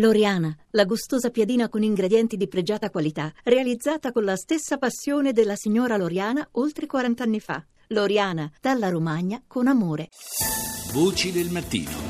Loriana, la gustosa piadina con ingredienti di pregiata qualità, realizzata con la stessa passione della signora Loriana oltre 40 anni fa. Loriana, dalla Romagna con amore. Voci del mattino.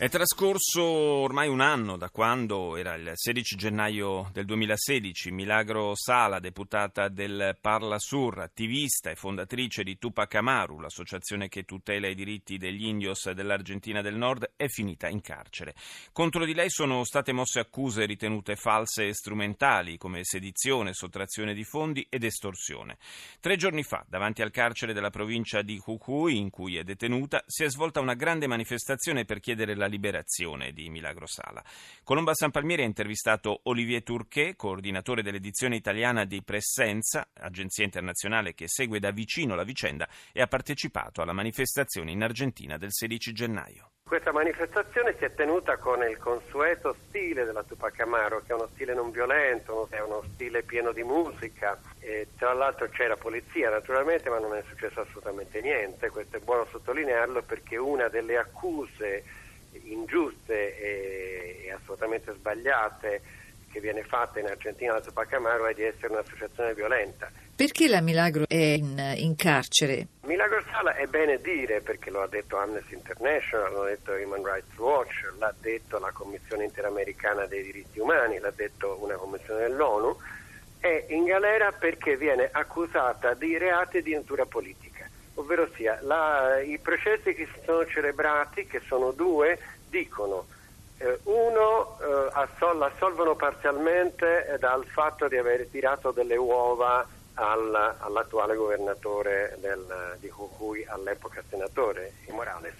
È trascorso ormai un anno da quando, era il 16 gennaio del 2016, Milagro Sala, deputata del Parla Sur, attivista e fondatrice di Tupac Amaru, l'associazione che tutela i diritti degli indios dell'Argentina del Nord, è finita in carcere. Contro di lei sono state mosse accuse ritenute false e strumentali, come sedizione, sottrazione di fondi ed estorsione. Tre giorni fa, davanti al carcere della provincia di Jujuy, in cui è detenuta, si è svolta una grande manifestazione per chiedere la liberazione di Milagro Sala. Colomba San Palmieri ha intervistato Olivier Turquet, coordinatore dell'edizione italiana di Pressenza, agenzia internazionale che segue da vicino la vicenda e ha partecipato alla manifestazione in Argentina del 16 gennaio. Questa manifestazione si è tenuta con il consueto stile della Tupac Amaro, che è uno stile non violento, è uno stile pieno di musica. E tra l'altro c'era polizia naturalmente, ma non è successo assolutamente niente. Questo è buono sottolinearlo perché una delle accuse ingiuste e, e assolutamente sbagliate che viene fatta in Argentina da Tupac Amaro è di essere un'associazione violenta. Perché la Milagro è in, in, carcere? Milagro Sala è bene dire, perché lo ha detto Amnesty International, lo ha detto Human Rights Watch, l'ha detto la Commissione Interamericana dei Diritti Umani, l'ha detto una commissione dell'ONU, è in galera perché viene accusata di reati di natura politica ovvero sia la, i processi che si sono celebrati, che sono due, dicono eh, uno eh, assol- l'assolvono parzialmente eh, dal fatto di aver tirato delle uova al, all'attuale governatore del, di Jujuy, all'epoca senatore Morales,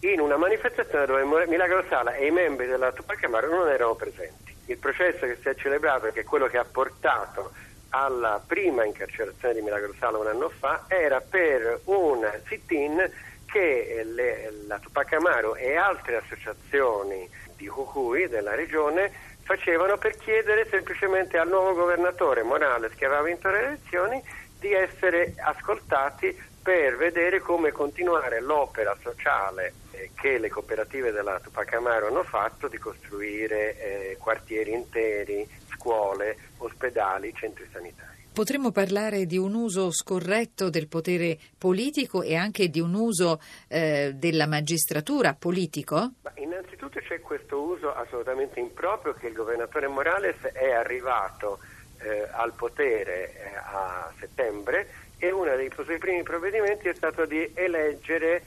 in una manifestazione dove Milagro Sala e i membri della Tupac Amaru non erano presenti. Il processo che si è celebrato, che è quello che ha portato alla prima incarcerazione di Milagro Sala un anno fa era per un sit-in che le, la Tupac Amaro e altre associazioni di Jujuy della regione facevano per chiedere semplicemente al nuovo governatore Morales che aveva vinto le elezioni di essere ascoltati per vedere come continuare l'opera sociale eh, che le cooperative della Tupac Amaro hanno fatto di costruire eh, quartieri interi, scuole, ospedali, centri sanitari. Potremmo parlare di un uso scorretto del potere politico e anche di un uso eh, della magistratura politico? Ma innanzitutto c'è questo uso assolutamente improprio che il governatore Morales è arrivato eh, al potere eh, a settembre e uno dei suoi primi provvedimenti è stato di eleggere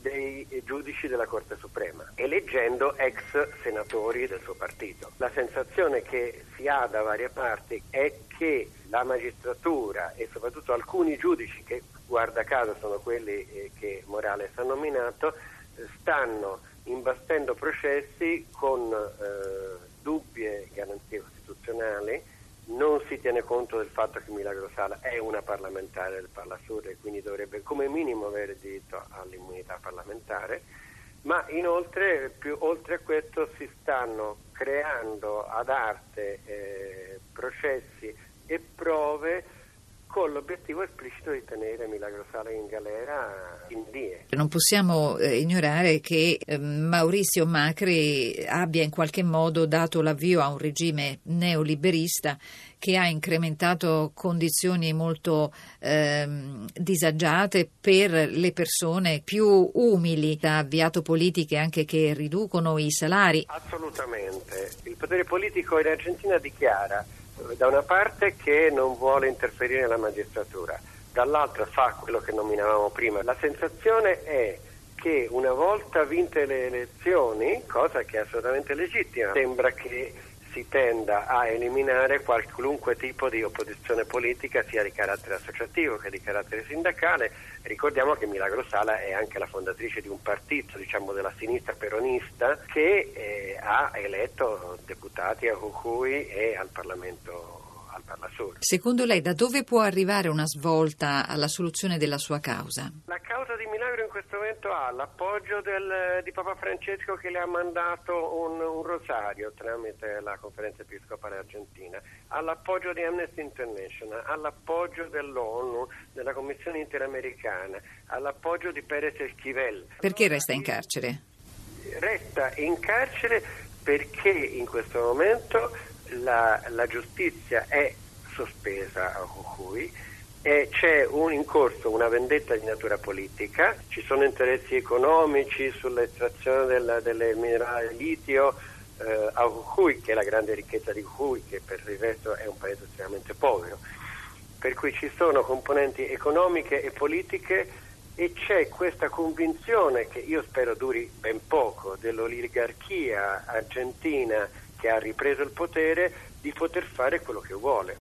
dei giudici della Corte Suprema, eleggendo ex senatori del suo partito. La sensazione che si ha da varie parti è che la magistratura e soprattutto alcuni giudici, che guarda caso sono quelli eh, che Morales ha nominato, stanno imbastendo processi con eh, dubbie garanzie costituzionali non si tiene conto del fatto che Milagro Sala è una parlamentare del Parlasur e quindi dovrebbe come minimo avere diritto all'immunità parlamentare, ma inoltre più, oltre a questo si stanno creando ad arte eh, processi e prove con l'obiettivo esplicito di tenere Milagro Sala in galera in die. Non possiamo eh, ignorare che eh, Maurizio Macri abbia in qualche modo dato l'avvio a un regime neoliberista che ha incrementato condizioni molto eh, disagiate per le persone più umili, ha avviato politiche anche che riducono i salari. Assolutamente. Il potere politico in Argentina dichiara da una parte che non vuole interferire nella magistratura, dall'altra fa quello che nominavamo prima. La sensazione è che una volta vinte le elezioni, cosa che è assolutamente legittima, sembra che si tenda a eliminare qualunque tipo di opposizione politica sia di carattere associativo che di carattere sindacale. Ricordiamo che Milagro Sala è anche la fondatrice di un partito, diciamo della sinistra peronista, che eh, ha eletto deputati a Jujuy e al Parlamento. Secondo lei da dove può arrivare una svolta alla soluzione della sua causa? Causa di Milagro in questo momento ha l'appoggio del, di Papa Francesco che le ha mandato un, un, rosario tramite la conferenza episcopale argentina, ha l'appoggio di Amnesty International, ha l'appoggio dell'ONU, della Commissione Interamericana, ha l'appoggio di Perez Esquivel. Perché resta in carcere? resta in carcere perché in questo momento la, la giustizia è sospesa a Jujuy e c'è un, in corso una vendetta di natura politica, ci sono interessi economici sull'estrazione della, delle minerali litio eh, a Jujuy, che è la grande ricchezza di Jujuy, che per il resto è un paese estremamente povero. Per cui ci sono componenti economiche e politiche e c'è questa convinzione che io spero duri ben poco dell'oligarchia argentina che ha ripreso il potere di poter fare quello che vuole.